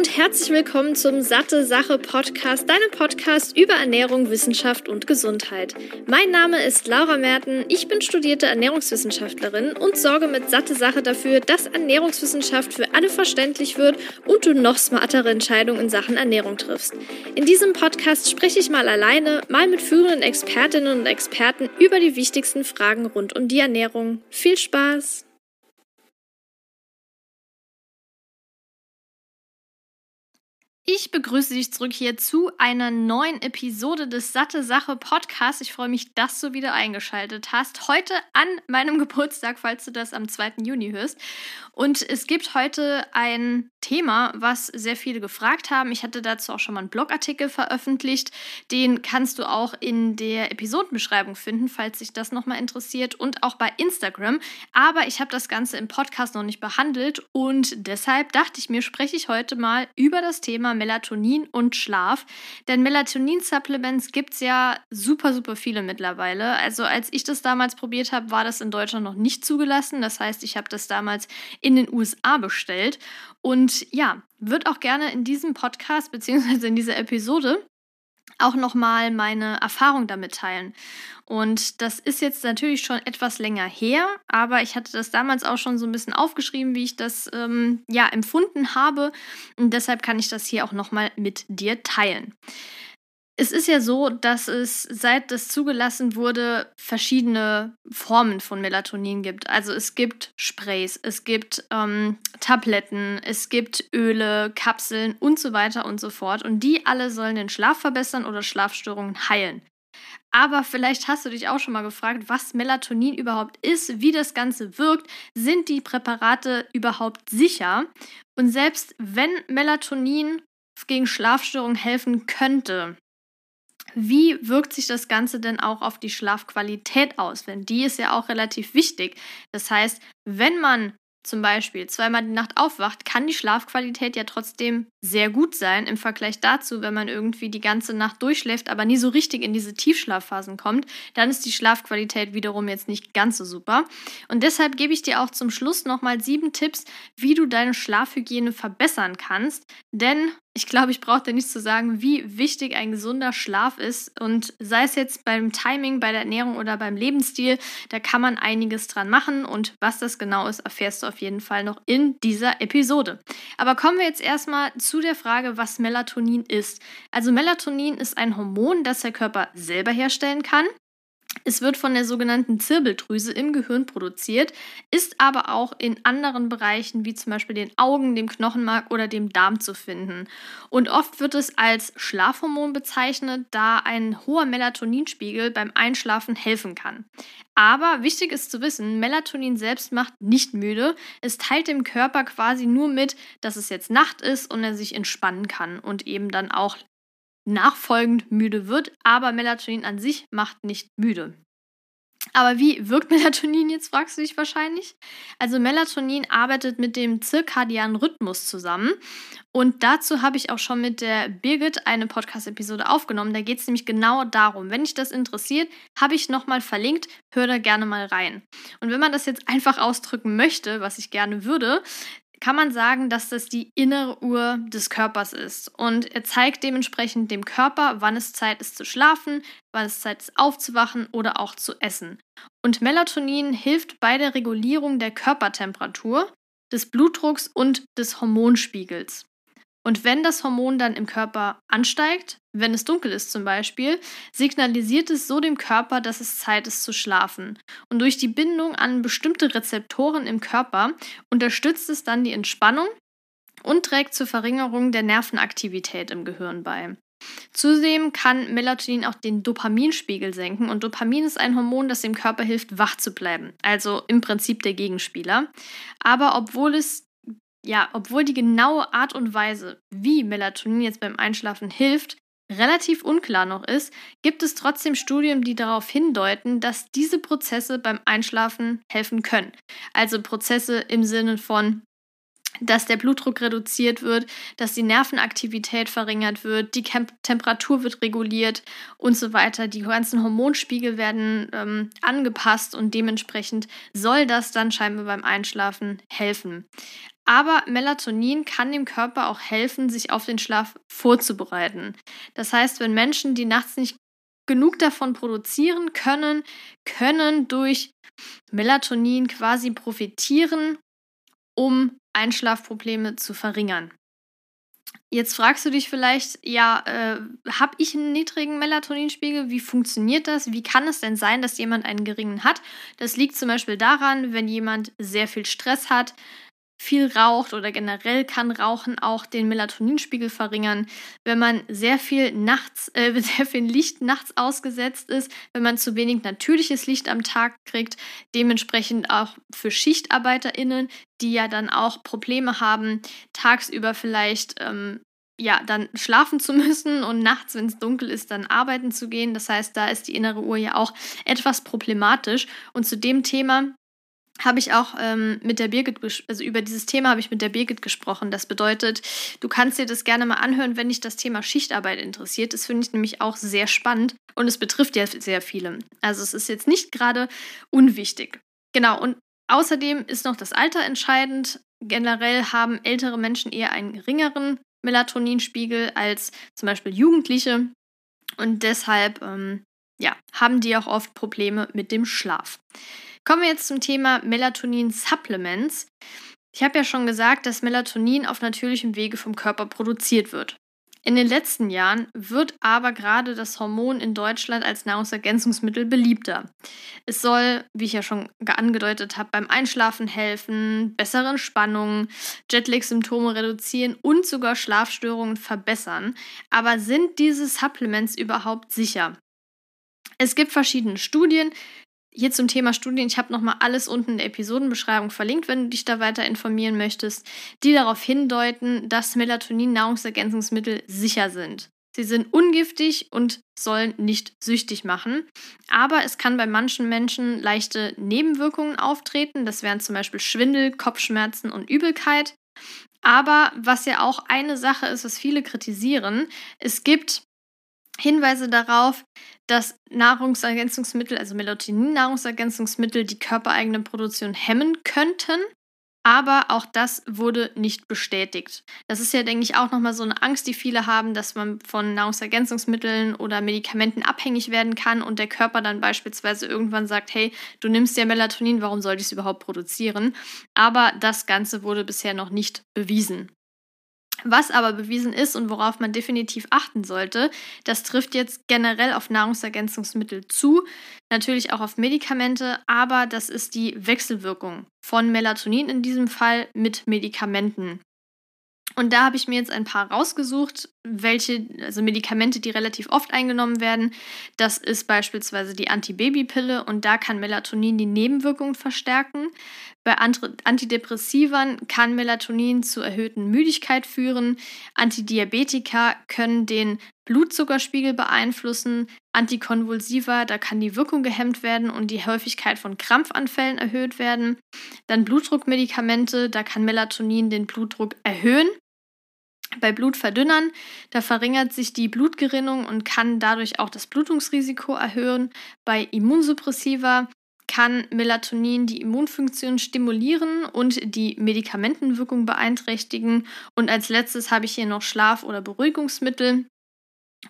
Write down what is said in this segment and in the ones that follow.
und herzlich willkommen zum Satte Sache Podcast, deinem Podcast über Ernährung, Wissenschaft und Gesundheit. Mein Name ist Laura Merten, ich bin studierte Ernährungswissenschaftlerin und sorge mit Satte Sache dafür, dass Ernährungswissenschaft für alle verständlich wird und du noch smartere Entscheidungen in Sachen Ernährung triffst. In diesem Podcast spreche ich mal alleine, mal mit führenden Expertinnen und Experten über die wichtigsten Fragen rund um die Ernährung. Viel Spaß! Ich begrüße dich zurück hier zu einer neuen Episode des Satte Sache Podcasts. Ich freue mich, dass du wieder eingeschaltet hast. Heute an meinem Geburtstag, falls du das am 2. Juni hörst. Und es gibt heute ein Thema, was sehr viele gefragt haben. Ich hatte dazu auch schon mal einen Blogartikel veröffentlicht. Den kannst du auch in der Episodenbeschreibung finden, falls dich das nochmal interessiert. Und auch bei Instagram. Aber ich habe das Ganze im Podcast noch nicht behandelt. Und deshalb dachte ich mir, spreche ich heute mal über das Thema Melatonin und Schlaf. Denn Melatonin-Supplements gibt es ja super, super viele mittlerweile. Also als ich das damals probiert habe, war das in Deutschland noch nicht zugelassen. Das heißt, ich habe das damals in den USA bestellt. Und ja, wird auch gerne in diesem Podcast bzw. in dieser Episode auch nochmal meine Erfahrung damit teilen. Und das ist jetzt natürlich schon etwas länger her, aber ich hatte das damals auch schon so ein bisschen aufgeschrieben, wie ich das ähm, ja empfunden habe. Und deshalb kann ich das hier auch nochmal mit dir teilen. Es ist ja so, dass es seit das zugelassen wurde, verschiedene Formen von Melatonin gibt. Also es gibt Sprays, es gibt ähm, Tabletten, es gibt Öle, Kapseln und so weiter und so fort. Und die alle sollen den Schlaf verbessern oder Schlafstörungen heilen. Aber vielleicht hast du dich auch schon mal gefragt, was Melatonin überhaupt ist, wie das Ganze wirkt. Sind die Präparate überhaupt sicher? Und selbst wenn Melatonin gegen Schlafstörungen helfen könnte, wie wirkt sich das Ganze denn auch auf die Schlafqualität aus? Denn die ist ja auch relativ wichtig. Das heißt, wenn man zum Beispiel zweimal die Nacht aufwacht, kann die Schlafqualität ja trotzdem sehr gut sein im Vergleich dazu, wenn man irgendwie die ganze Nacht durchschläft, aber nie so richtig in diese Tiefschlafphasen kommt, dann ist die Schlafqualität wiederum jetzt nicht ganz so super. Und deshalb gebe ich dir auch zum Schluss nochmal sieben Tipps, wie du deine Schlafhygiene verbessern kannst. Denn ich glaube, ich brauche dir nicht zu sagen, wie wichtig ein gesunder Schlaf ist. Und sei es jetzt beim Timing, bei der Ernährung oder beim Lebensstil, da kann man einiges dran machen. Und was das genau ist, erfährst du auf jeden Fall noch in dieser Episode. Aber kommen wir jetzt erstmal zu der Frage, was Melatonin ist. Also Melatonin ist ein Hormon, das der Körper selber herstellen kann. Es wird von der sogenannten Zirbeldrüse im Gehirn produziert, ist aber auch in anderen Bereichen wie zum Beispiel den Augen, dem Knochenmark oder dem Darm zu finden. Und oft wird es als Schlafhormon bezeichnet, da ein hoher Melatoninspiegel beim Einschlafen helfen kann. Aber wichtig ist zu wissen, Melatonin selbst macht nicht müde. Es teilt dem Körper quasi nur mit, dass es jetzt Nacht ist und er sich entspannen kann und eben dann auch nachfolgend müde wird, aber Melatonin an sich macht nicht müde. Aber wie wirkt Melatonin jetzt, fragst du dich wahrscheinlich? Also Melatonin arbeitet mit dem zirkadianen Rhythmus zusammen. Und dazu habe ich auch schon mit der Birgit eine Podcast-Episode aufgenommen. Da geht es nämlich genau darum. Wenn dich das interessiert, habe ich nochmal verlinkt. Hör da gerne mal rein. Und wenn man das jetzt einfach ausdrücken möchte, was ich gerne würde, kann man sagen, dass das die innere Uhr des Körpers ist. Und er zeigt dementsprechend dem Körper, wann es Zeit ist zu schlafen, wann es Zeit ist aufzuwachen oder auch zu essen. Und Melatonin hilft bei der Regulierung der Körpertemperatur, des Blutdrucks und des Hormonspiegels. Und wenn das Hormon dann im Körper ansteigt, wenn es dunkel ist zum Beispiel, signalisiert es so dem Körper, dass es Zeit ist zu schlafen. Und durch die Bindung an bestimmte Rezeptoren im Körper unterstützt es dann die Entspannung und trägt zur Verringerung der Nervenaktivität im Gehirn bei. Zudem kann Melatonin auch den Dopaminspiegel senken und Dopamin ist ein Hormon, das dem Körper hilft, wach zu bleiben, also im Prinzip der Gegenspieler. Aber obwohl es ja, obwohl die genaue Art und Weise, wie Melatonin jetzt beim Einschlafen hilft, relativ unklar noch ist, gibt es trotzdem Studien, die darauf hindeuten, dass diese Prozesse beim Einschlafen helfen können. Also Prozesse im Sinne von dass der Blutdruck reduziert wird, dass die Nervenaktivität verringert wird, die Kem Temperatur wird reguliert und so weiter. Die ganzen Hormonspiegel werden ähm, angepasst und dementsprechend soll das dann scheinbar beim Einschlafen helfen. Aber Melatonin kann dem Körper auch helfen, sich auf den Schlaf vorzubereiten. Das heißt, wenn Menschen, die nachts nicht genug davon produzieren können, können durch Melatonin quasi profitieren, um Einschlafprobleme zu verringern. Jetzt fragst du dich vielleicht, ja, äh, habe ich einen niedrigen Melatoninspiegel? Wie funktioniert das? Wie kann es denn sein, dass jemand einen geringen hat? Das liegt zum Beispiel daran, wenn jemand sehr viel Stress hat, viel raucht oder generell kann Rauchen auch den Melatoninspiegel verringern. Wenn man sehr viel nachts, äh, sehr viel Licht nachts ausgesetzt ist, wenn man zu wenig natürliches Licht am Tag kriegt, dementsprechend auch für SchichtarbeiterInnen, die ja dann auch Probleme haben, tagsüber vielleicht ähm, ja, dann schlafen zu müssen und nachts, wenn es dunkel ist, dann arbeiten zu gehen. Das heißt, da ist die innere Uhr ja auch etwas problematisch. Und zu dem Thema habe ich auch ähm, mit der Birgit, also über dieses Thema habe ich mit der Birgit gesprochen. Das bedeutet, du kannst dir das gerne mal anhören, wenn dich das Thema Schichtarbeit interessiert. Das finde ich nämlich auch sehr spannend und es betrifft ja sehr viele. Also es ist jetzt nicht gerade unwichtig. Genau, und außerdem ist noch das Alter entscheidend. Generell haben ältere Menschen eher einen geringeren Melatoninspiegel als zum Beispiel Jugendliche und deshalb ähm, ja, haben die auch oft Probleme mit dem Schlaf. Kommen wir jetzt zum Thema Melatonin-Supplements. Ich habe ja schon gesagt, dass Melatonin auf natürlichem Wege vom Körper produziert wird. In den letzten Jahren wird aber gerade das Hormon in Deutschland als Nahrungsergänzungsmittel beliebter. Es soll, wie ich ja schon angedeutet habe, beim Einschlafen helfen, bessere Entspannung, Jetlag-Symptome reduzieren und sogar Schlafstörungen verbessern. Aber sind diese Supplements überhaupt sicher? Es gibt verschiedene Studien, hier zum Thema Studien, ich habe nochmal alles unten in der Episodenbeschreibung verlinkt, wenn du dich da weiter informieren möchtest, die darauf hindeuten, dass Melatonin-Nahrungsergänzungsmittel sicher sind. Sie sind ungiftig und sollen nicht süchtig machen. Aber es kann bei manchen Menschen leichte Nebenwirkungen auftreten. Das wären zum Beispiel Schwindel, Kopfschmerzen und Übelkeit. Aber was ja auch eine Sache ist, was viele kritisieren, es gibt Hinweise darauf, dass Nahrungsergänzungsmittel, also Melatonin-Nahrungsergänzungsmittel, die körpereigene Produktion hemmen könnten. Aber auch das wurde nicht bestätigt. Das ist ja, denke ich, auch nochmal so eine Angst, die viele haben, dass man von Nahrungsergänzungsmitteln oder Medikamenten abhängig werden kann und der Körper dann beispielsweise irgendwann sagt, hey, du nimmst ja Melatonin, warum soll ich es überhaupt produzieren? Aber das Ganze wurde bisher noch nicht bewiesen. Was aber bewiesen ist und worauf man definitiv achten sollte, das trifft jetzt generell auf Nahrungsergänzungsmittel zu, natürlich auch auf Medikamente, aber das ist die Wechselwirkung von Melatonin in diesem Fall mit Medikamenten. Und da habe ich mir jetzt ein paar rausgesucht, welche, also Medikamente, die relativ oft eingenommen werden. Das ist beispielsweise die Antibabypille und da kann Melatonin die Nebenwirkungen verstärken. Bei Antidepressivern kann Melatonin zu erhöhten Müdigkeit führen. Antidiabetika können den Blutzuckerspiegel beeinflussen. Antikonvulsiva, da kann die Wirkung gehemmt werden und die Häufigkeit von Krampfanfällen erhöht werden. Dann Blutdruckmedikamente, da kann Melatonin den Blutdruck erhöhen. Bei Blutverdünnern, da verringert sich die Blutgerinnung und kann dadurch auch das Blutungsrisiko erhöhen. Bei Immunsuppressiva kann Melatonin die Immunfunktion stimulieren und die Medikamentenwirkung beeinträchtigen. Und als letztes habe ich hier noch Schlaf- oder Beruhigungsmittel.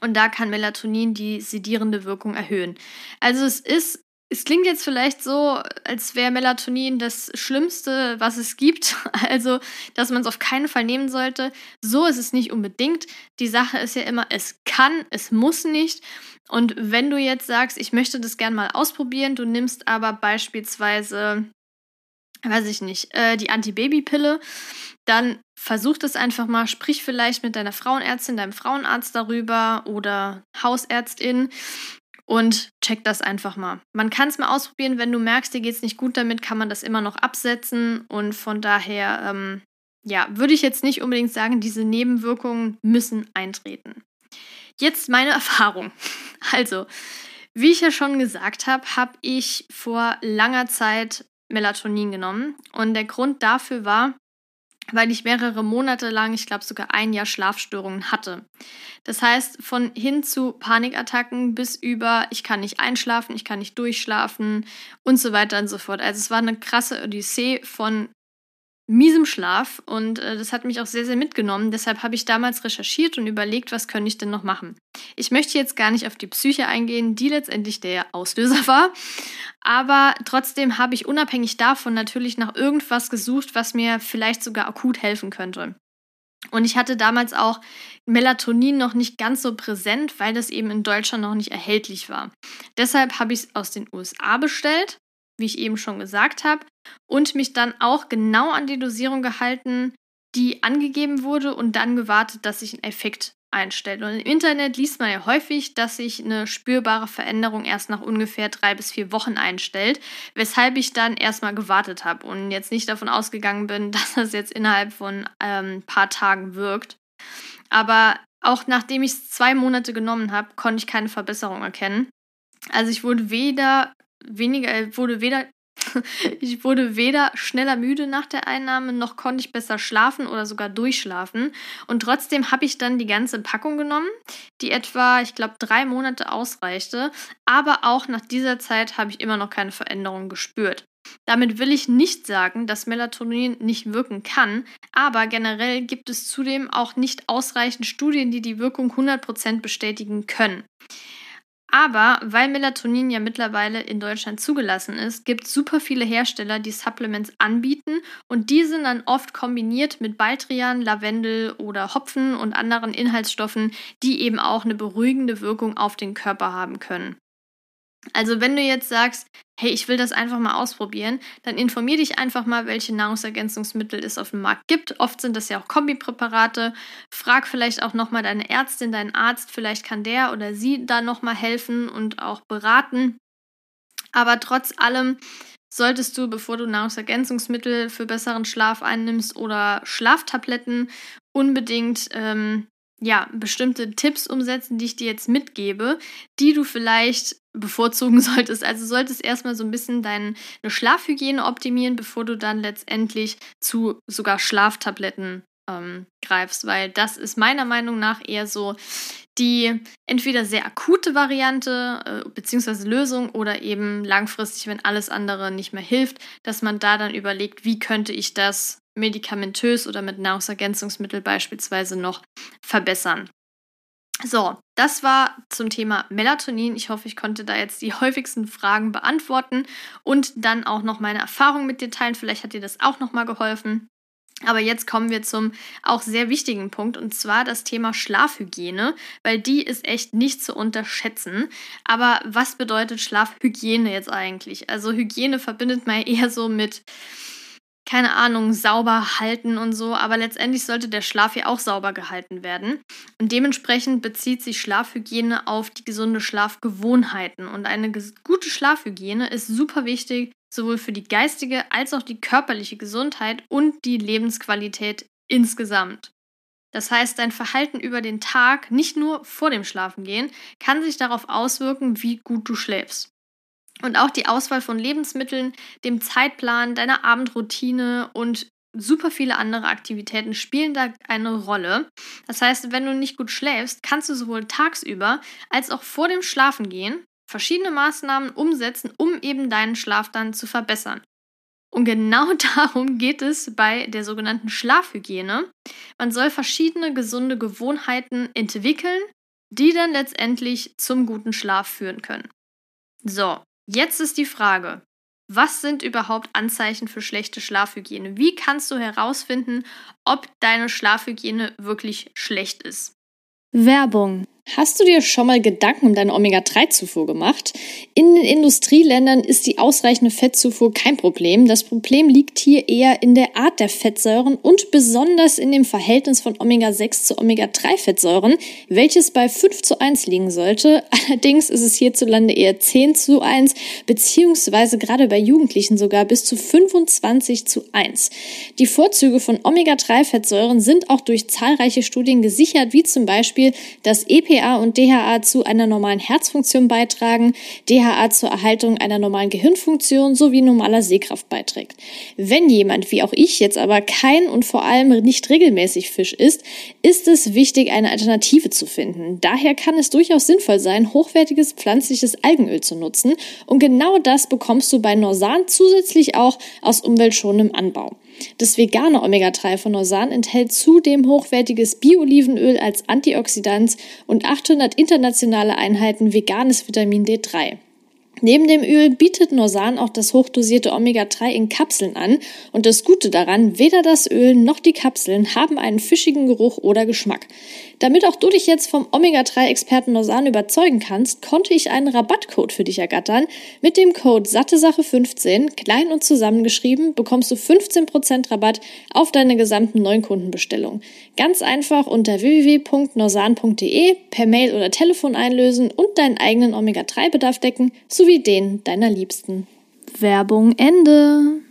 Und da kann Melatonin die sedierende Wirkung erhöhen. Also es ist es klingt jetzt vielleicht so, als wäre Melatonin das Schlimmste, was es gibt. Also, dass man es auf keinen Fall nehmen sollte. So ist es nicht unbedingt. Die Sache ist ja immer, es kann, es muss nicht. Und wenn du jetzt sagst, ich möchte das gern mal ausprobieren, du nimmst aber beispielsweise, weiß ich nicht, äh, die Antibabypille, dann versuch das einfach mal, sprich vielleicht mit deiner Frauenärztin, deinem Frauenarzt darüber oder Hausärztin und check das einfach mal. Man kann es mal ausprobieren, wenn du merkst, dir geht es nicht gut damit, kann man das immer noch absetzen und von daher, ähm, ja, würde ich jetzt nicht unbedingt sagen, diese Nebenwirkungen müssen eintreten. Jetzt meine Erfahrung. Also, wie ich ja schon gesagt habe, habe ich vor langer Zeit Melatonin genommen und der Grund dafür war, weil ich mehrere Monate lang, ich glaube sogar ein Jahr Schlafstörungen hatte. Das heißt, von hin zu Panikattacken bis über, ich kann nicht einschlafen, ich kann nicht durchschlafen und so weiter und so fort. Also es war eine krasse Odyssee von miesem Schlaf und äh, das hat mich auch sehr, sehr mitgenommen. Deshalb habe ich damals recherchiert und überlegt, was könnte ich denn noch machen. Ich möchte jetzt gar nicht auf die Psyche eingehen, die letztendlich der Auslöser war, aber trotzdem habe ich unabhängig davon natürlich nach irgendwas gesucht, was mir vielleicht sogar akut helfen könnte. Und ich hatte damals auch Melatonin noch nicht ganz so präsent, weil das eben in Deutschland noch nicht erhältlich war. Deshalb habe ich es aus den USA bestellt wie ich eben schon gesagt habe, und mich dann auch genau an die Dosierung gehalten, die angegeben wurde und dann gewartet, dass sich ein Effekt einstellt. Und im Internet liest man ja häufig, dass sich eine spürbare Veränderung erst nach ungefähr drei bis vier Wochen einstellt, weshalb ich dann erstmal gewartet habe und jetzt nicht davon ausgegangen bin, dass das jetzt innerhalb von ein ähm, paar Tagen wirkt. Aber auch nachdem ich es zwei Monate genommen habe, konnte ich keine Verbesserung erkennen. Also ich wurde weder weniger, wurde weder, ich wurde weder schneller müde nach der Einnahme, noch konnte ich besser schlafen oder sogar durchschlafen. Und trotzdem habe ich dann die ganze Packung genommen, die etwa, ich glaube, drei Monate ausreichte. Aber auch nach dieser Zeit habe ich immer noch keine Veränderung gespürt. Damit will ich nicht sagen, dass Melatonin nicht wirken kann, aber generell gibt es zudem auch nicht ausreichend Studien, die die Wirkung 100% bestätigen können. Aber weil Melatonin ja mittlerweile in Deutschland zugelassen ist, gibt es super viele Hersteller, die Supplements anbieten und die sind dann oft kombiniert mit Baldrian, Lavendel oder Hopfen und anderen Inhaltsstoffen, die eben auch eine beruhigende Wirkung auf den Körper haben können. Also wenn du jetzt sagst, hey, ich will das einfach mal ausprobieren, dann informier dich einfach mal, welche Nahrungsergänzungsmittel es auf dem Markt gibt. Oft sind das ja auch Kombipräparate. Frag vielleicht auch nochmal deine Ärztin, deinen Arzt, vielleicht kann der oder sie da nochmal helfen und auch beraten. Aber trotz allem solltest du, bevor du Nahrungsergänzungsmittel für besseren Schlaf einnimmst oder Schlaftabletten, unbedingt ähm, ja, bestimmte Tipps umsetzen, die ich dir jetzt mitgebe, die du vielleicht bevorzugen solltest. Also solltest erstmal so ein bisschen deine Schlafhygiene optimieren, bevor du dann letztendlich zu sogar Schlaftabletten ähm, greifst, weil das ist meiner Meinung nach eher so die entweder sehr akute Variante äh, bzw. Lösung oder eben langfristig, wenn alles andere nicht mehr hilft, dass man da dann überlegt, wie könnte ich das medikamentös oder mit Nahrungsergänzungsmittel beispielsweise noch verbessern. So, das war zum Thema Melatonin. Ich hoffe, ich konnte da jetzt die häufigsten Fragen beantworten und dann auch noch meine Erfahrung mit dir teilen. Vielleicht hat dir das auch noch mal geholfen. Aber jetzt kommen wir zum auch sehr wichtigen Punkt und zwar das Thema Schlafhygiene, weil die ist echt nicht zu unterschätzen. Aber was bedeutet Schlafhygiene jetzt eigentlich? Also Hygiene verbindet man eher so mit keine Ahnung, sauber halten und so, aber letztendlich sollte der Schlaf ja auch sauber gehalten werden. Und dementsprechend bezieht sich Schlafhygiene auf die gesunde Schlafgewohnheiten. Und eine gute Schlafhygiene ist super wichtig, sowohl für die geistige als auch die körperliche Gesundheit und die Lebensqualität insgesamt. Das heißt, dein Verhalten über den Tag, nicht nur vor dem Schlafengehen, kann sich darauf auswirken, wie gut du schläfst. Und auch die Auswahl von Lebensmitteln, dem Zeitplan, deiner Abendroutine und super viele andere Aktivitäten spielen da eine Rolle. Das heißt, wenn du nicht gut schläfst, kannst du sowohl tagsüber als auch vor dem Schlafengehen verschiedene Maßnahmen umsetzen, um eben deinen Schlaf dann zu verbessern. Und genau darum geht es bei der sogenannten Schlafhygiene. Man soll verschiedene gesunde Gewohnheiten entwickeln, die dann letztendlich zum guten Schlaf führen können. So, Jetzt ist die Frage, was sind überhaupt Anzeichen für schlechte Schlafhygiene? Wie kannst du herausfinden, ob deine Schlafhygiene wirklich schlecht ist? Werbung Hast du dir schon mal Gedanken um deine Omega-3-Zufuhr gemacht? In den Industrieländern ist die ausreichende Fettzufuhr kein Problem. Das Problem liegt hier eher in der Art der Fettsäuren und besonders in dem Verhältnis von Omega-6 zu Omega-3-Fettsäuren, welches bei 5 zu 1 liegen sollte. Allerdings ist es hierzulande eher 10 zu 1, beziehungsweise gerade bei Jugendlichen sogar bis zu 25 zu 1. Die Vorzüge von Omega-3-Fettsäuren sind auch durch zahlreiche Studien gesichert, wie zum Beispiel das EPA EPA und DHA zu einer normalen Herzfunktion beitragen, DHA zur Erhaltung einer normalen Gehirnfunktion sowie normaler Sehkraft beiträgt. Wenn jemand, wie auch ich jetzt aber kein und vor allem nicht regelmäßig Fisch isst, ist es wichtig, eine Alternative zu finden. Daher kann es durchaus sinnvoll sein, hochwertiges pflanzliches Algenöl zu nutzen und genau das bekommst du bei Norsan zusätzlich auch aus umweltschonendem Anbau. Das vegane Omega-3 von Norsan enthält zudem hochwertiges Bio-Olivenöl als Antioxidant und 800 internationale Einheiten veganes Vitamin D3. Neben dem Öl bietet Norsan auch das hochdosierte Omega-3 in Kapseln an und das Gute daran, weder das Öl noch die Kapseln haben einen fischigen Geruch oder Geschmack. Damit auch du dich jetzt vom Omega-3-Experten Norsan überzeugen kannst, konnte ich einen Rabattcode für dich ergattern. Mit dem Code SatteSache15, klein und zusammengeschrieben, bekommst du 15% Rabatt auf deine gesamten Neukundenbestellung. Ganz einfach unter www.norsan.de per Mail oder Telefon einlösen und deinen eigenen Omega-3-Bedarf decken, sowie den deiner Liebsten. Werbung Ende.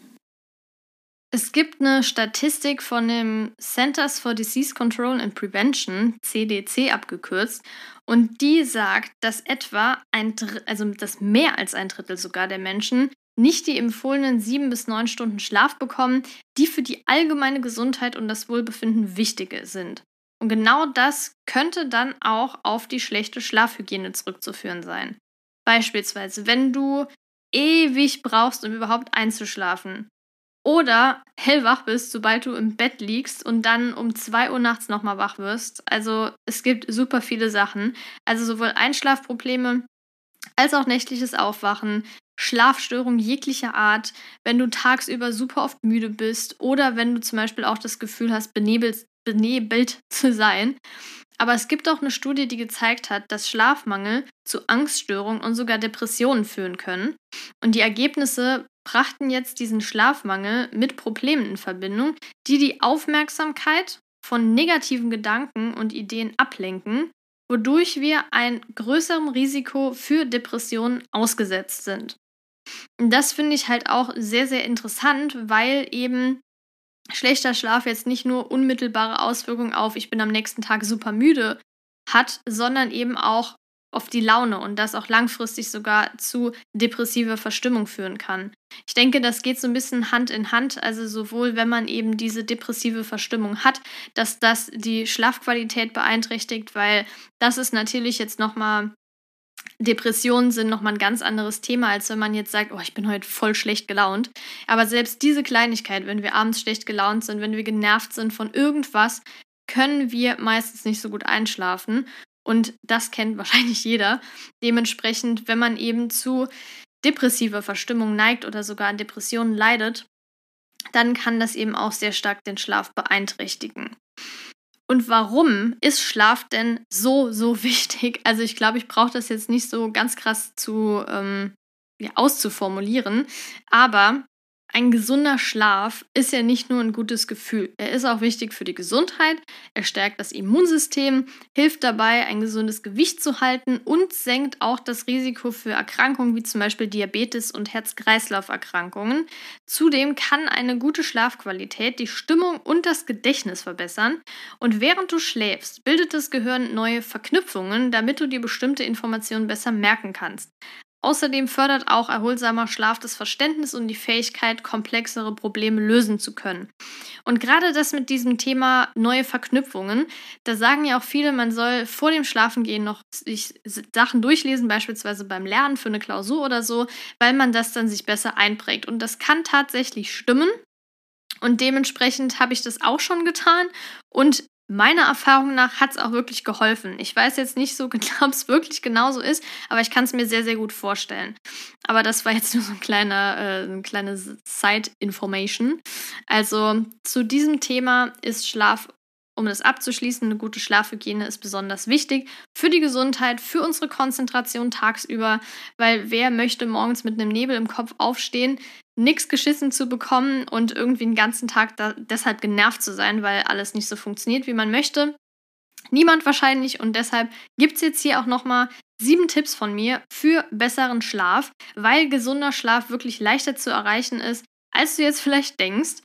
Es gibt eine Statistik von dem Centers for Disease Control and Prevention, CDC abgekürzt, und die sagt, dass etwa ein Drittel, also dass mehr als ein Drittel sogar der Menschen nicht die empfohlenen sieben bis neun Stunden Schlaf bekommen, die für die allgemeine Gesundheit und das Wohlbefinden wichtige sind. Und genau das könnte dann auch auf die schlechte Schlafhygiene zurückzuführen sein. Beispielsweise, wenn du ewig brauchst, um überhaupt einzuschlafen, oder hellwach bist, sobald du im Bett liegst und dann um 2 Uhr nachts nochmal wach wirst. Also es gibt super viele Sachen. Also sowohl Einschlafprobleme als auch nächtliches Aufwachen, Schlafstörungen jeglicher Art, wenn du tagsüber super oft müde bist oder wenn du zum Beispiel auch das Gefühl hast, benebelt, benebelt zu sein. Aber es gibt auch eine Studie, die gezeigt hat, dass Schlafmangel zu Angststörungen und sogar Depressionen führen können. Und die Ergebnisse brachten jetzt diesen Schlafmangel mit Problemen in Verbindung, die die Aufmerksamkeit von negativen Gedanken und Ideen ablenken, wodurch wir ein größerem Risiko für Depressionen ausgesetzt sind. Und das finde ich halt auch sehr, sehr interessant, weil eben schlechter Schlaf jetzt nicht nur unmittelbare Auswirkungen auf, ich bin am nächsten Tag super müde hat, sondern eben auch auf die Laune und das auch langfristig sogar zu depressiver Verstimmung führen kann. Ich denke, das geht so ein bisschen Hand in Hand, also sowohl wenn man eben diese depressive Verstimmung hat, dass das die Schlafqualität beeinträchtigt, weil das ist natürlich jetzt nochmal Depressionen sind nochmal ein ganz anderes Thema, als wenn man jetzt sagt, oh, ich bin heute voll schlecht gelaunt. Aber selbst diese Kleinigkeit, wenn wir abends schlecht gelaunt sind, wenn wir genervt sind von irgendwas, können wir meistens nicht so gut einschlafen. Und das kennt wahrscheinlich jeder. Dementsprechend, wenn man eben zu depressiver Verstimmung neigt oder sogar an Depressionen leidet, dann kann das eben auch sehr stark den Schlaf beeinträchtigen. Und warum ist Schlaf denn so, so wichtig? Also ich glaube, ich brauche das jetzt nicht so ganz krass zu ähm, ja, auszuformulieren, aber ein gesunder Schlaf ist ja nicht nur ein gutes Gefühl. Er ist auch wichtig für die Gesundheit. Er stärkt das Immunsystem, hilft dabei, ein gesundes Gewicht zu halten und senkt auch das Risiko für Erkrankungen wie zum Beispiel Diabetes und Herz-Kreislauf-Erkrankungen. Zudem kann eine gute Schlafqualität die Stimmung und das Gedächtnis verbessern. Und während du schläfst, bildet das Gehirn neue Verknüpfungen, damit du dir bestimmte Informationen besser merken kannst. Außerdem fördert auch erholsamer Schlaf das Verständnis und die Fähigkeit, komplexere Probleme lösen zu können. Und gerade das mit diesem Thema neue Verknüpfungen, da sagen ja auch viele, man soll vor dem Schlafengehen noch sich Sachen durchlesen, beispielsweise beim Lernen für eine Klausur oder so, weil man das dann sich besser einprägt. Und das kann tatsächlich stimmen. Und dementsprechend habe ich das auch schon getan. Und meiner Erfahrung nach hat es auch wirklich geholfen. Ich weiß jetzt nicht so genau, ob es wirklich genauso ist, aber ich kann es mir sehr, sehr gut vorstellen. Aber das war jetzt nur so ein kleiner, äh, eine kleine Side-Information. Also zu diesem Thema ist Schlaf um das abzuschließen, eine gute Schlafhygiene ist besonders wichtig für die Gesundheit, für unsere Konzentration tagsüber, weil wer möchte morgens mit einem Nebel im Kopf aufstehen, nichts geschissen zu bekommen und irgendwie den ganzen Tag deshalb genervt zu sein, weil alles nicht so funktioniert, wie man möchte. Niemand wahrscheinlich und deshalb gibt es jetzt hier auch nochmal sieben Tipps von mir für besseren Schlaf, weil gesunder Schlaf wirklich leichter zu erreichen ist, als du jetzt vielleicht denkst.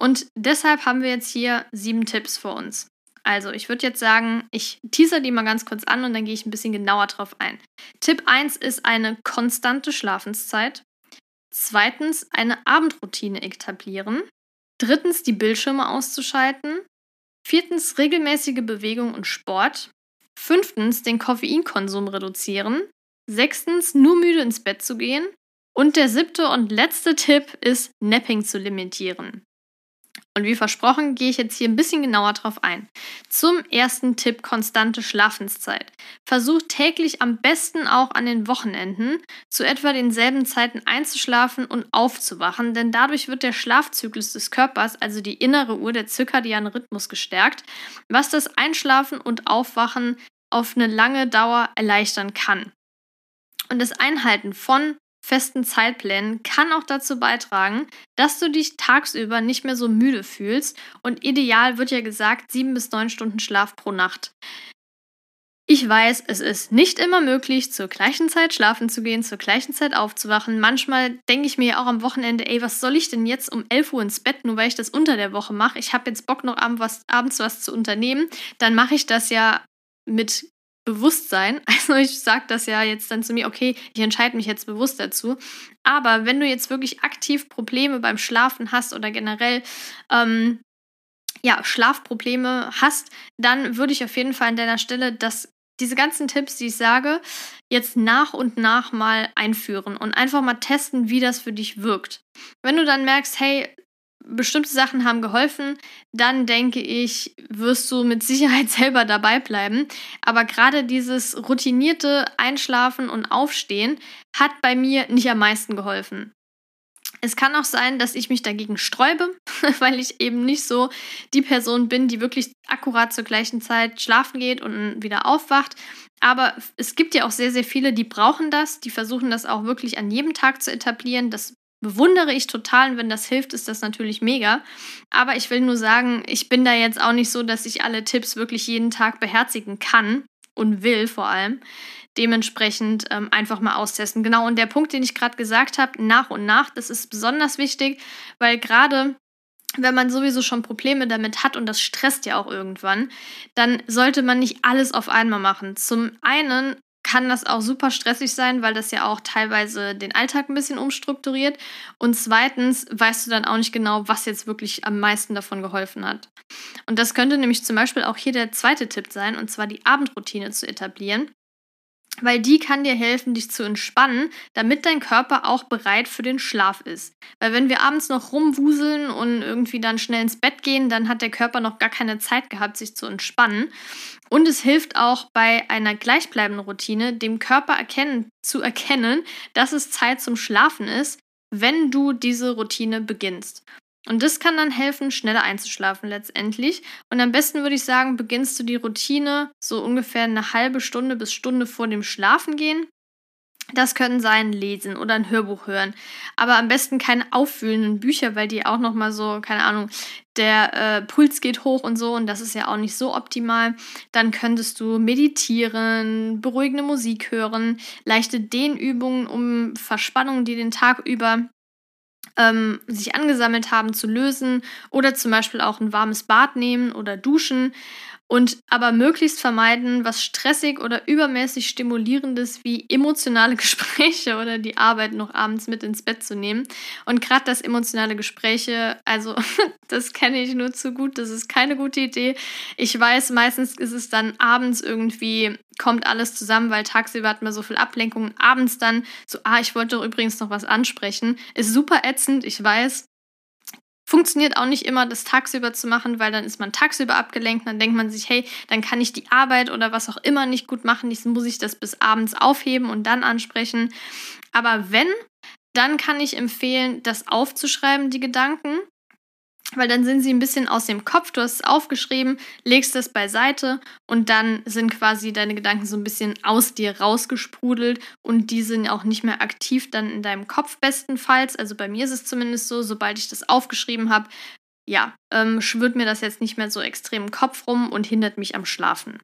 Und deshalb haben wir jetzt hier sieben Tipps für uns. Also, ich würde jetzt sagen, ich teaser die mal ganz kurz an und dann gehe ich ein bisschen genauer drauf ein. Tipp 1 ist eine konstante Schlafenszeit. Zweitens, eine Abendroutine etablieren. Drittens, die Bildschirme auszuschalten. Viertens, regelmäßige Bewegung und Sport. Fünftens, den Koffeinkonsum reduzieren. Sechstens, nur müde ins Bett zu gehen. Und der siebte und letzte Tipp ist, Napping zu limitieren. Und wie versprochen, gehe ich jetzt hier ein bisschen genauer drauf ein. Zum ersten Tipp konstante Schlafenszeit. Versuch täglich am besten auch an den Wochenenden zu etwa denselben Zeiten einzuschlafen und aufzuwachen, denn dadurch wird der Schlafzyklus des Körpers, also die innere Uhr, der zirkadiane Rhythmus gestärkt, was das Einschlafen und Aufwachen auf eine lange Dauer erleichtern kann. Und das Einhalten von festen Zeitplänen kann auch dazu beitragen, dass du dich tagsüber nicht mehr so müde fühlst und ideal wird ja gesagt sieben bis neun Stunden Schlaf pro Nacht. Ich weiß, es ist nicht immer möglich, zur gleichen Zeit schlafen zu gehen, zur gleichen Zeit aufzuwachen. Manchmal denke ich mir ja auch am Wochenende, ey, was soll ich denn jetzt um 11 Uhr ins Bett, nur weil ich das unter der Woche mache? Ich habe jetzt Bock, noch abends was zu unternehmen. Dann mache ich das ja mit Bewusstsein. Also ich sage das ja jetzt dann zu mir, okay, ich entscheide mich jetzt bewusst dazu. Aber wenn du jetzt wirklich aktiv Probleme beim Schlafen hast oder generell ähm, ja, Schlafprobleme hast, dann würde ich auf jeden Fall an deiner Stelle das, diese ganzen Tipps, die ich sage, jetzt nach und nach mal einführen und einfach mal testen, wie das für dich wirkt. Wenn du dann merkst, hey, bestimmte Sachen haben geholfen, dann denke ich, wirst du mit Sicherheit selber dabei bleiben. Aber gerade dieses routinierte Einschlafen und Aufstehen hat bei mir nicht am meisten geholfen. Es kann auch sein, dass ich mich dagegen sträube, weil ich eben nicht so die Person bin, die wirklich akkurat zur gleichen Zeit schlafen geht und wieder aufwacht. Aber es gibt ja auch sehr, sehr viele, die brauchen das, die versuchen das auch wirklich an jedem Tag zu etablieren. Das bewundere ich total und wenn das hilft, ist das natürlich mega. Aber ich will nur sagen, ich bin da jetzt auch nicht so, dass ich alle Tipps wirklich jeden Tag beherzigen kann und will vor allem. Dementsprechend ähm, einfach mal austesten. Genau, und der Punkt, den ich gerade gesagt habe, nach und nach, das ist besonders wichtig, weil gerade wenn man sowieso schon Probleme damit hat und das stresst ja auch irgendwann, dann sollte man nicht alles auf einmal machen. Zum einen kann das auch super stressig sein, weil das ja auch teilweise den Alltag ein bisschen umstrukturiert. Und zweitens weißt du dann auch nicht genau, was jetzt wirklich am meisten davon geholfen hat. Und das könnte nämlich zum Beispiel auch hier der zweite Tipp sein, und zwar die Abendroutine zu etablieren weil die kann dir helfen, dich zu entspannen, damit dein Körper auch bereit für den Schlaf ist. Weil wenn wir abends noch rumwuseln und irgendwie dann schnell ins Bett gehen, dann hat der Körper noch gar keine Zeit gehabt, sich zu entspannen. Und es hilft auch bei einer gleichbleibenden Routine, dem Körper erkennen, zu erkennen, dass es Zeit zum Schlafen ist, wenn du diese Routine beginnst. Und das kann dann helfen, schneller einzuschlafen letztendlich. Und am besten würde ich sagen, beginnst du die Routine so ungefähr eine halbe Stunde bis Stunde vor dem Schlafengehen. Das können sein Lesen oder ein Hörbuch hören, aber am besten keine auffühlenden Bücher, weil die auch noch mal so, keine Ahnung, der äh, Puls geht hoch und so und das ist ja auch nicht so optimal. Dann könntest du meditieren, beruhigende Musik hören, leichte Dehnübungen um Verspannungen, die den Tag über ähm, sich angesammelt haben, zu lösen oder zum Beispiel auch ein warmes Bad nehmen oder duschen und aber möglichst vermeiden, was stressig oder übermäßig stimulierendes wie emotionale Gespräche oder die Arbeit noch abends mit ins Bett zu nehmen. Und gerade das emotionale Gespräche, also das kenne ich nur zu gut, das ist keine gute Idee. Ich weiß, meistens ist es dann abends irgendwie, kommt alles zusammen, weil tagsüber hat man so viel Ablenkung. Abends dann so, ah, ich wollte doch übrigens noch was ansprechen. Ist super ätzend, ich weiß. Funktioniert auch nicht immer, das tagsüber zu machen, weil dann ist man tagsüber abgelenkt, dann denkt man sich, hey, dann kann ich die Arbeit oder was auch immer nicht gut machen, jetzt muss ich das bis abends aufheben und dann ansprechen. Aber wenn, dann kann ich empfehlen, das aufzuschreiben, die Gedanken, weil dann sind sie ein bisschen aus dem Kopf, du hast es aufgeschrieben, legst es beiseite und dann sind quasi deine Gedanken so ein bisschen aus dir rausgesprudelt und die sind auch nicht mehr aktiv dann in deinem Kopf bestenfalls. Also bei mir ist es zumindest so, sobald ich das aufgeschrieben habe, ja, ähm, schwirrt mir das jetzt nicht mehr so extrem im Kopf rum und hindert mich am Schlafen.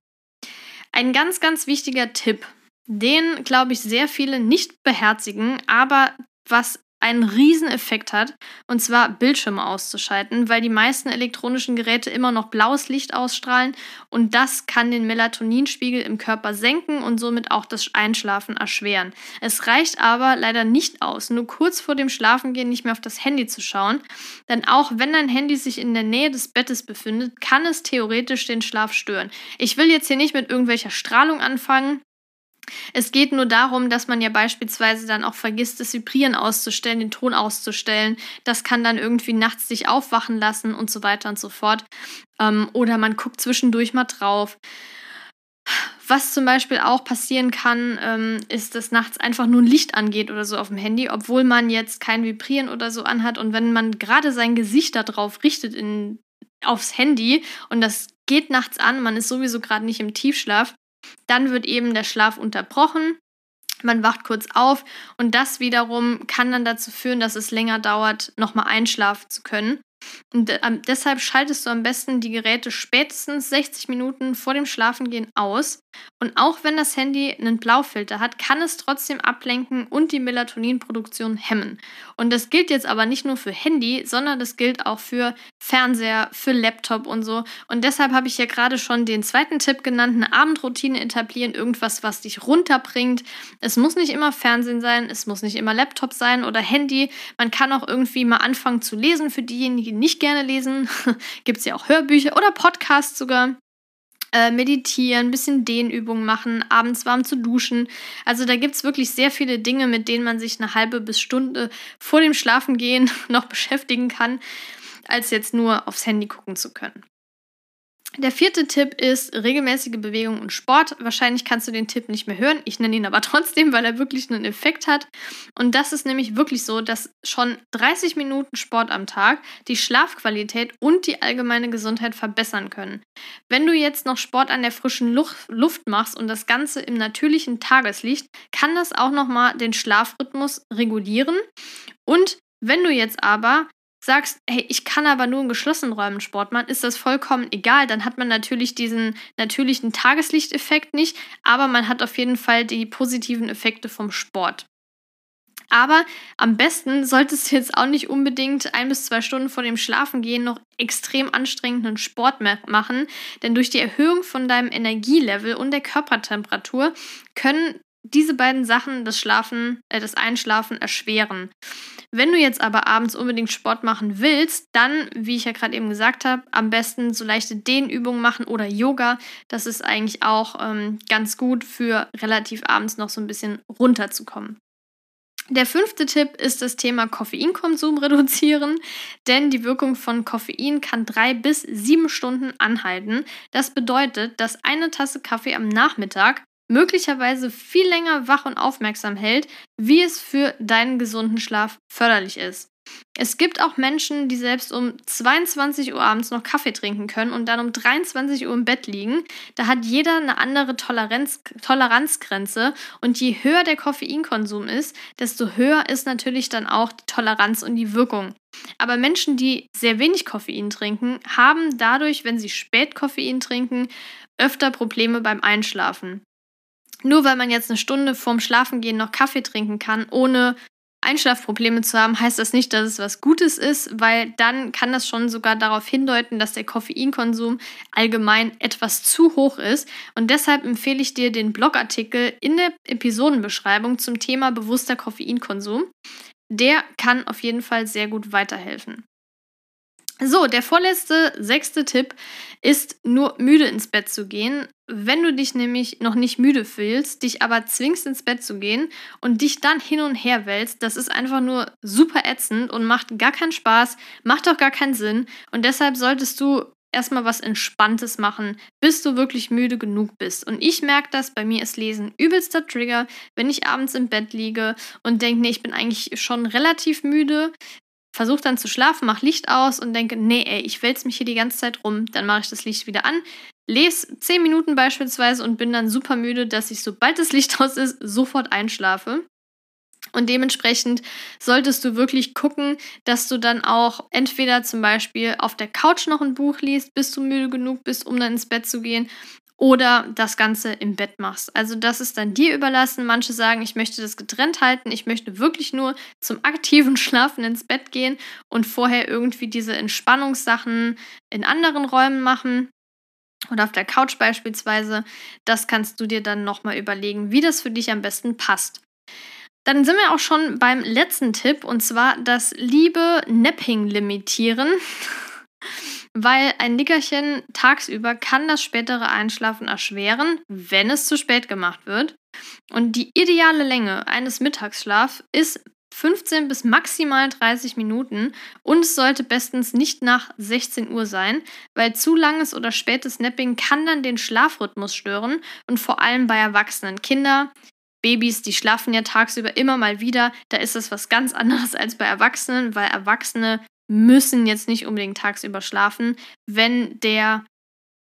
Ein ganz, ganz wichtiger Tipp, den, glaube ich, sehr viele nicht beherzigen, aber was einen riesen Effekt hat, und zwar Bildschirme auszuschalten, weil die meisten elektronischen Geräte immer noch blaues Licht ausstrahlen und das kann den Melatoninspiegel im Körper senken und somit auch das Einschlafen erschweren. Es reicht aber leider nicht aus, nur kurz vor dem Schlafengehen nicht mehr auf das Handy zu schauen, denn auch wenn dein Handy sich in der Nähe des Bettes befindet, kann es theoretisch den Schlaf stören. Ich will jetzt hier nicht mit irgendwelcher Strahlung anfangen, es geht nur darum, dass man ja beispielsweise dann auch vergisst, das Vibrieren auszustellen, den Ton auszustellen. Das kann dann irgendwie nachts dich aufwachen lassen und so weiter und so fort. Ähm, oder man guckt zwischendurch mal drauf. Was zum Beispiel auch passieren kann, ähm, ist, dass nachts einfach nur ein Licht angeht oder so auf dem Handy, obwohl man jetzt kein Vibrieren oder so anhat. Und wenn man gerade sein Gesicht darauf richtet in, aufs Handy und das geht nachts an, man ist sowieso gerade nicht im Tiefschlaf, dann wird eben der Schlaf unterbrochen. Man wacht kurz auf und das wiederum kann dann dazu führen, dass es länger dauert, nochmal einschlafen zu können. Und äh, deshalb schaltest du am besten die Geräte spätestens 60 Minuten vor dem Schlafengehen aus. Und auch wenn das Handy einen Blaufilter hat, kann es trotzdem ablenken und die Melatoninproduktion hemmen. Und das gilt jetzt aber nicht nur für Handy, sondern das gilt auch für Fernseher, für Laptop und so. Und deshalb habe ich ja gerade schon den zweiten Tipp genannt, eine Abendroutine etablieren, irgendwas, was dich runterbringt. Es muss nicht immer Fernsehen sein, es muss nicht immer Laptop sein oder Handy. Man kann auch irgendwie mal anfangen zu lesen für diejenigen, nicht gerne lesen, gibt es ja auch Hörbücher oder Podcasts sogar. Äh, meditieren, ein bisschen Dehnübungen machen, abends warm zu duschen. Also da gibt es wirklich sehr viele Dinge, mit denen man sich eine halbe bis Stunde vor dem Schlafengehen noch beschäftigen kann, als jetzt nur aufs Handy gucken zu können. Der vierte Tipp ist regelmäßige Bewegung und Sport. Wahrscheinlich kannst du den Tipp nicht mehr hören. Ich nenne ihn aber trotzdem, weil er wirklich einen Effekt hat. Und das ist nämlich wirklich so, dass schon 30 Minuten Sport am Tag die Schlafqualität und die allgemeine Gesundheit verbessern können. Wenn du jetzt noch Sport an der frischen Luft machst und das Ganze im natürlichen Tageslicht, kann das auch nochmal den Schlafrhythmus regulieren. Und wenn du jetzt aber sagst, hey, ich kann aber nur in geschlossenen Räumen Sport machen, ist das vollkommen egal. Dann hat man natürlich diesen natürlichen Tageslichteffekt nicht, aber man hat auf jeden Fall die positiven Effekte vom Sport. Aber am besten solltest du jetzt auch nicht unbedingt ein bis zwei Stunden vor dem Schlafengehen noch extrem anstrengenden Sport machen, denn durch die Erhöhung von deinem Energielevel und der Körpertemperatur können diese beiden Sachen das Schlafen, äh, das Einschlafen erschweren. Wenn du jetzt aber abends unbedingt Sport machen willst, dann, wie ich ja gerade eben gesagt habe, am besten so leichte Dehnübungen machen oder Yoga. Das ist eigentlich auch ähm, ganz gut für relativ abends noch so ein bisschen runterzukommen. Der fünfte Tipp ist das Thema Koffeinkonsum reduzieren, denn die Wirkung von Koffein kann drei bis sieben Stunden anhalten. Das bedeutet, dass eine Tasse Kaffee am Nachmittag möglicherweise viel länger wach und aufmerksam hält, wie es für deinen gesunden Schlaf förderlich ist. Es gibt auch Menschen, die selbst um 22 Uhr abends noch Kaffee trinken können und dann um 23 Uhr im Bett liegen. Da hat jeder eine andere Toleranz, Toleranzgrenze und je höher der Koffeinkonsum ist, desto höher ist natürlich dann auch die Toleranz und die Wirkung. Aber Menschen, die sehr wenig Koffein trinken, haben dadurch, wenn sie spät Koffein trinken, öfter Probleme beim Einschlafen nur weil man jetzt eine Stunde vorm Schlafengehen noch Kaffee trinken kann, ohne Einschlafprobleme zu haben, heißt das nicht, dass es was Gutes ist, weil dann kann das schon sogar darauf hindeuten, dass der Koffeinkonsum allgemein etwas zu hoch ist. Und deshalb empfehle ich dir den Blogartikel in der Episodenbeschreibung zum Thema bewusster Koffeinkonsum. Der kann auf jeden Fall sehr gut weiterhelfen. So, der vorletzte, sechste Tipp ist nur müde ins Bett zu gehen. Wenn du dich nämlich noch nicht müde fühlst, dich aber zwingst ins Bett zu gehen und dich dann hin und her wälzt, das ist einfach nur super ätzend und macht gar keinen Spaß, macht auch gar keinen Sinn. Und deshalb solltest du erstmal was Entspanntes machen, bis du wirklich müde genug bist. Und ich merke das, bei mir ist Lesen übelster Trigger, wenn ich abends im Bett liege und denke, nee, ich bin eigentlich schon relativ müde, versuche dann zu schlafen, mache Licht aus und denke, nee, ey, ich wälze mich hier die ganze Zeit rum, dann mache ich das Licht wieder an, lese 10 Minuten beispielsweise und bin dann super müde, dass ich, sobald das Licht aus ist, sofort einschlafe. Und dementsprechend solltest du wirklich gucken, dass du dann auch entweder zum Beispiel auf der Couch noch ein Buch liest, bis du müde genug bist, um dann ins Bett zu gehen, oder das Ganze im Bett machst. Also das ist dann dir überlassen. Manche sagen, ich möchte das getrennt halten, ich möchte wirklich nur zum aktiven Schlafen ins Bett gehen und vorher irgendwie diese Entspannungssachen in anderen Räumen machen oder auf der Couch beispielsweise. Das kannst du dir dann nochmal überlegen, wie das für dich am besten passt. Dann sind wir auch schon beim letzten Tipp und zwar das liebe Napping limitieren. Weil ein Nickerchen tagsüber kann das spätere Einschlafen erschweren, wenn es zu spät gemacht wird. Und die ideale Länge eines Mittagsschlafs ist 15 bis maximal 30 Minuten und es sollte bestens nicht nach 16 Uhr sein, weil zu langes oder spätes Napping kann dann den Schlafrhythmus stören und vor allem bei erwachsenen Kindern. Babys, die schlafen ja tagsüber immer mal wieder, da ist es was ganz anderes als bei Erwachsenen, weil Erwachsene müssen jetzt nicht unbedingt tagsüber schlafen, wenn der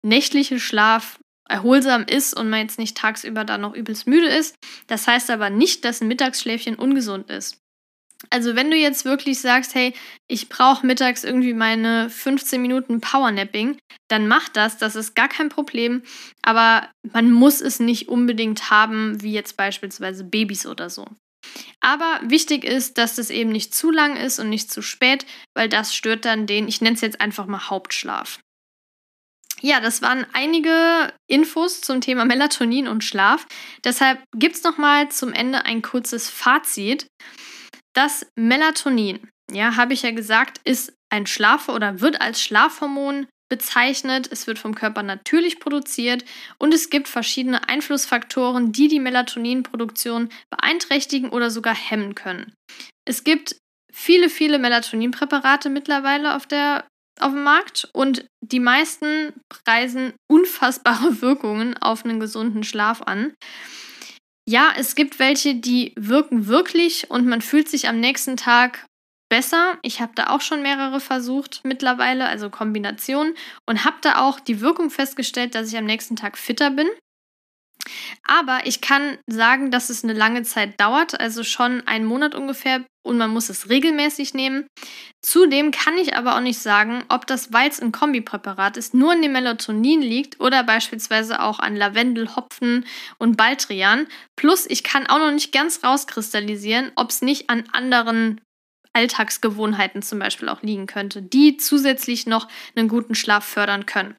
nächtliche Schlaf erholsam ist und man jetzt nicht tagsüber dann noch übelst müde ist. Das heißt aber nicht, dass ein Mittagsschläfchen ungesund ist. Also wenn du jetzt wirklich sagst, hey, ich brauche mittags irgendwie meine 15 Minuten Powernapping, dann mach das, das ist gar kein Problem, aber man muss es nicht unbedingt haben, wie jetzt beispielsweise Babys oder so. Aber wichtig ist, dass das eben nicht zu lang ist und nicht zu spät, weil das stört dann den, ich nenne es jetzt einfach mal Hauptschlaf. Ja, das waren einige Infos zum Thema Melatonin und Schlaf. Deshalb gibt es nochmal zum Ende ein kurzes Fazit. Das Melatonin, ja, habe ich ja gesagt, ist ein Schlaf- oder wird als Schlafhormon bezeichnet. Es wird vom Körper natürlich produziert und es gibt verschiedene Einflussfaktoren, die die Melatoninproduktion beeinträchtigen oder sogar hemmen können. Es gibt viele, viele Melatoninpräparate mittlerweile auf der auf dem Markt und die meisten preisen unfassbare Wirkungen auf einen gesunden Schlaf an. Ja, es gibt welche, die wirken wirklich und man fühlt sich am nächsten Tag besser. Ich habe da auch schon mehrere versucht mittlerweile, also Kombinationen, und habe da auch die Wirkung festgestellt, dass ich am nächsten Tag fitter bin. Aber ich kann sagen, dass es eine lange Zeit dauert, also schon einen Monat ungefähr und man muss es regelmäßig nehmen. Zudem kann ich aber auch nicht sagen, ob das, weil es ein Kombipräparat ist, nur an dem Melatonin liegt oder beispielsweise auch an Lavendel, Hopfen und Baldrian. Plus, ich kann auch noch nicht ganz rauskristallisieren, ob es nicht an anderen Alltagsgewohnheiten zum Beispiel auch liegen könnte, die zusätzlich noch einen guten Schlaf fördern können.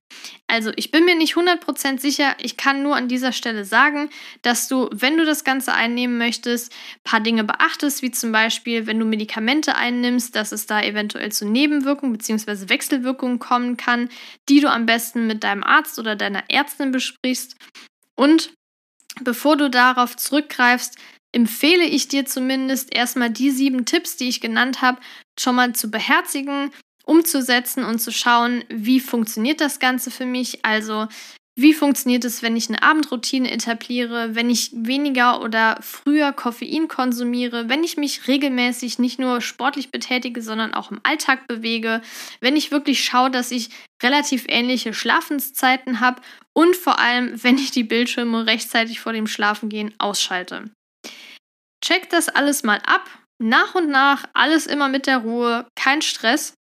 Also ich bin mir nicht 100% sicher, ich kann nur an dieser Stelle sagen, dass du, wenn du das Ganze einnehmen möchtest, ein paar Dinge beachtest, wie zum Beispiel, wenn du Medikamente einnimmst, dass es da eventuell zu Nebenwirkungen bzw. Wechselwirkungen kommen kann, die du am besten mit deinem Arzt oder deiner Ärztin besprichst. Und bevor du darauf zurückgreifst, empfehle ich dir zumindest erstmal die sieben Tipps, die ich genannt habe, schon mal zu beherzigen, umzusetzen und zu schauen, wie funktioniert das Ganze für mich. Also wie funktioniert es, wenn ich eine Abendroutine etabliere, wenn ich weniger oder früher Koffein konsumiere, wenn ich mich regelmäßig nicht nur sportlich betätige, sondern auch im Alltag bewege, wenn ich wirklich schaue, dass ich relativ ähnliche Schlafenszeiten habe und vor allem, wenn ich die Bildschirme rechtzeitig vor dem Schlafengehen ausschalte. Check das alles mal ab. Nach und nach, alles immer mit der Ruhe, kein Stress.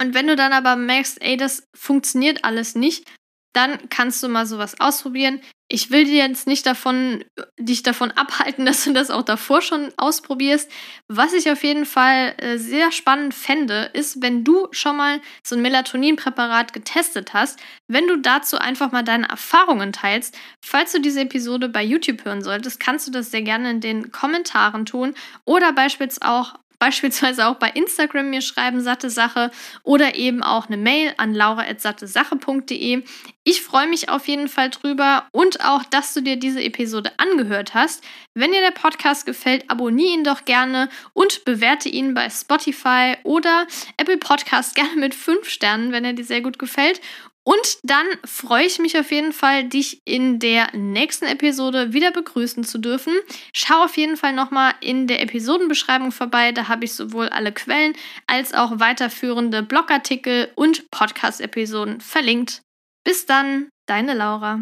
Und wenn du dann aber merkst, ey, das funktioniert alles nicht, dann kannst du mal sowas ausprobieren. Ich will dir jetzt nicht davon, dich davon abhalten, dass du das auch davor schon ausprobierst. Was ich auf jeden Fall äh, sehr spannend fände, ist, wenn du schon mal so ein Melatoninpräparat getestet hast, wenn du dazu einfach mal deine Erfahrungen teilst. Falls du diese Episode bei YouTube hören solltest, kannst du das sehr gerne in den Kommentaren tun oder beispielsweise auch beispielsweise auch bei Instagram mir schreiben, satte Sache, oder eben auch eine Mail an laura.sattesache.de. Ich freue mich auf jeden Fall drüber und auch, dass du dir diese Episode angehört hast. Wenn dir der Podcast gefällt, abonniere ihn doch gerne und bewerte ihn bei Spotify oder Apple Podcast gerne mit 5 Sternen, wenn er dir sehr gut gefällt. Und dann freue ich mich auf jeden Fall, dich in der nächsten Episode wieder begrüßen zu dürfen. Schau auf jeden Fall nochmal in der Episodenbeschreibung vorbei. Da habe ich sowohl alle Quellen als auch weiterführende Blogartikel und Podcast-Episoden verlinkt. Bis dann, deine Laura.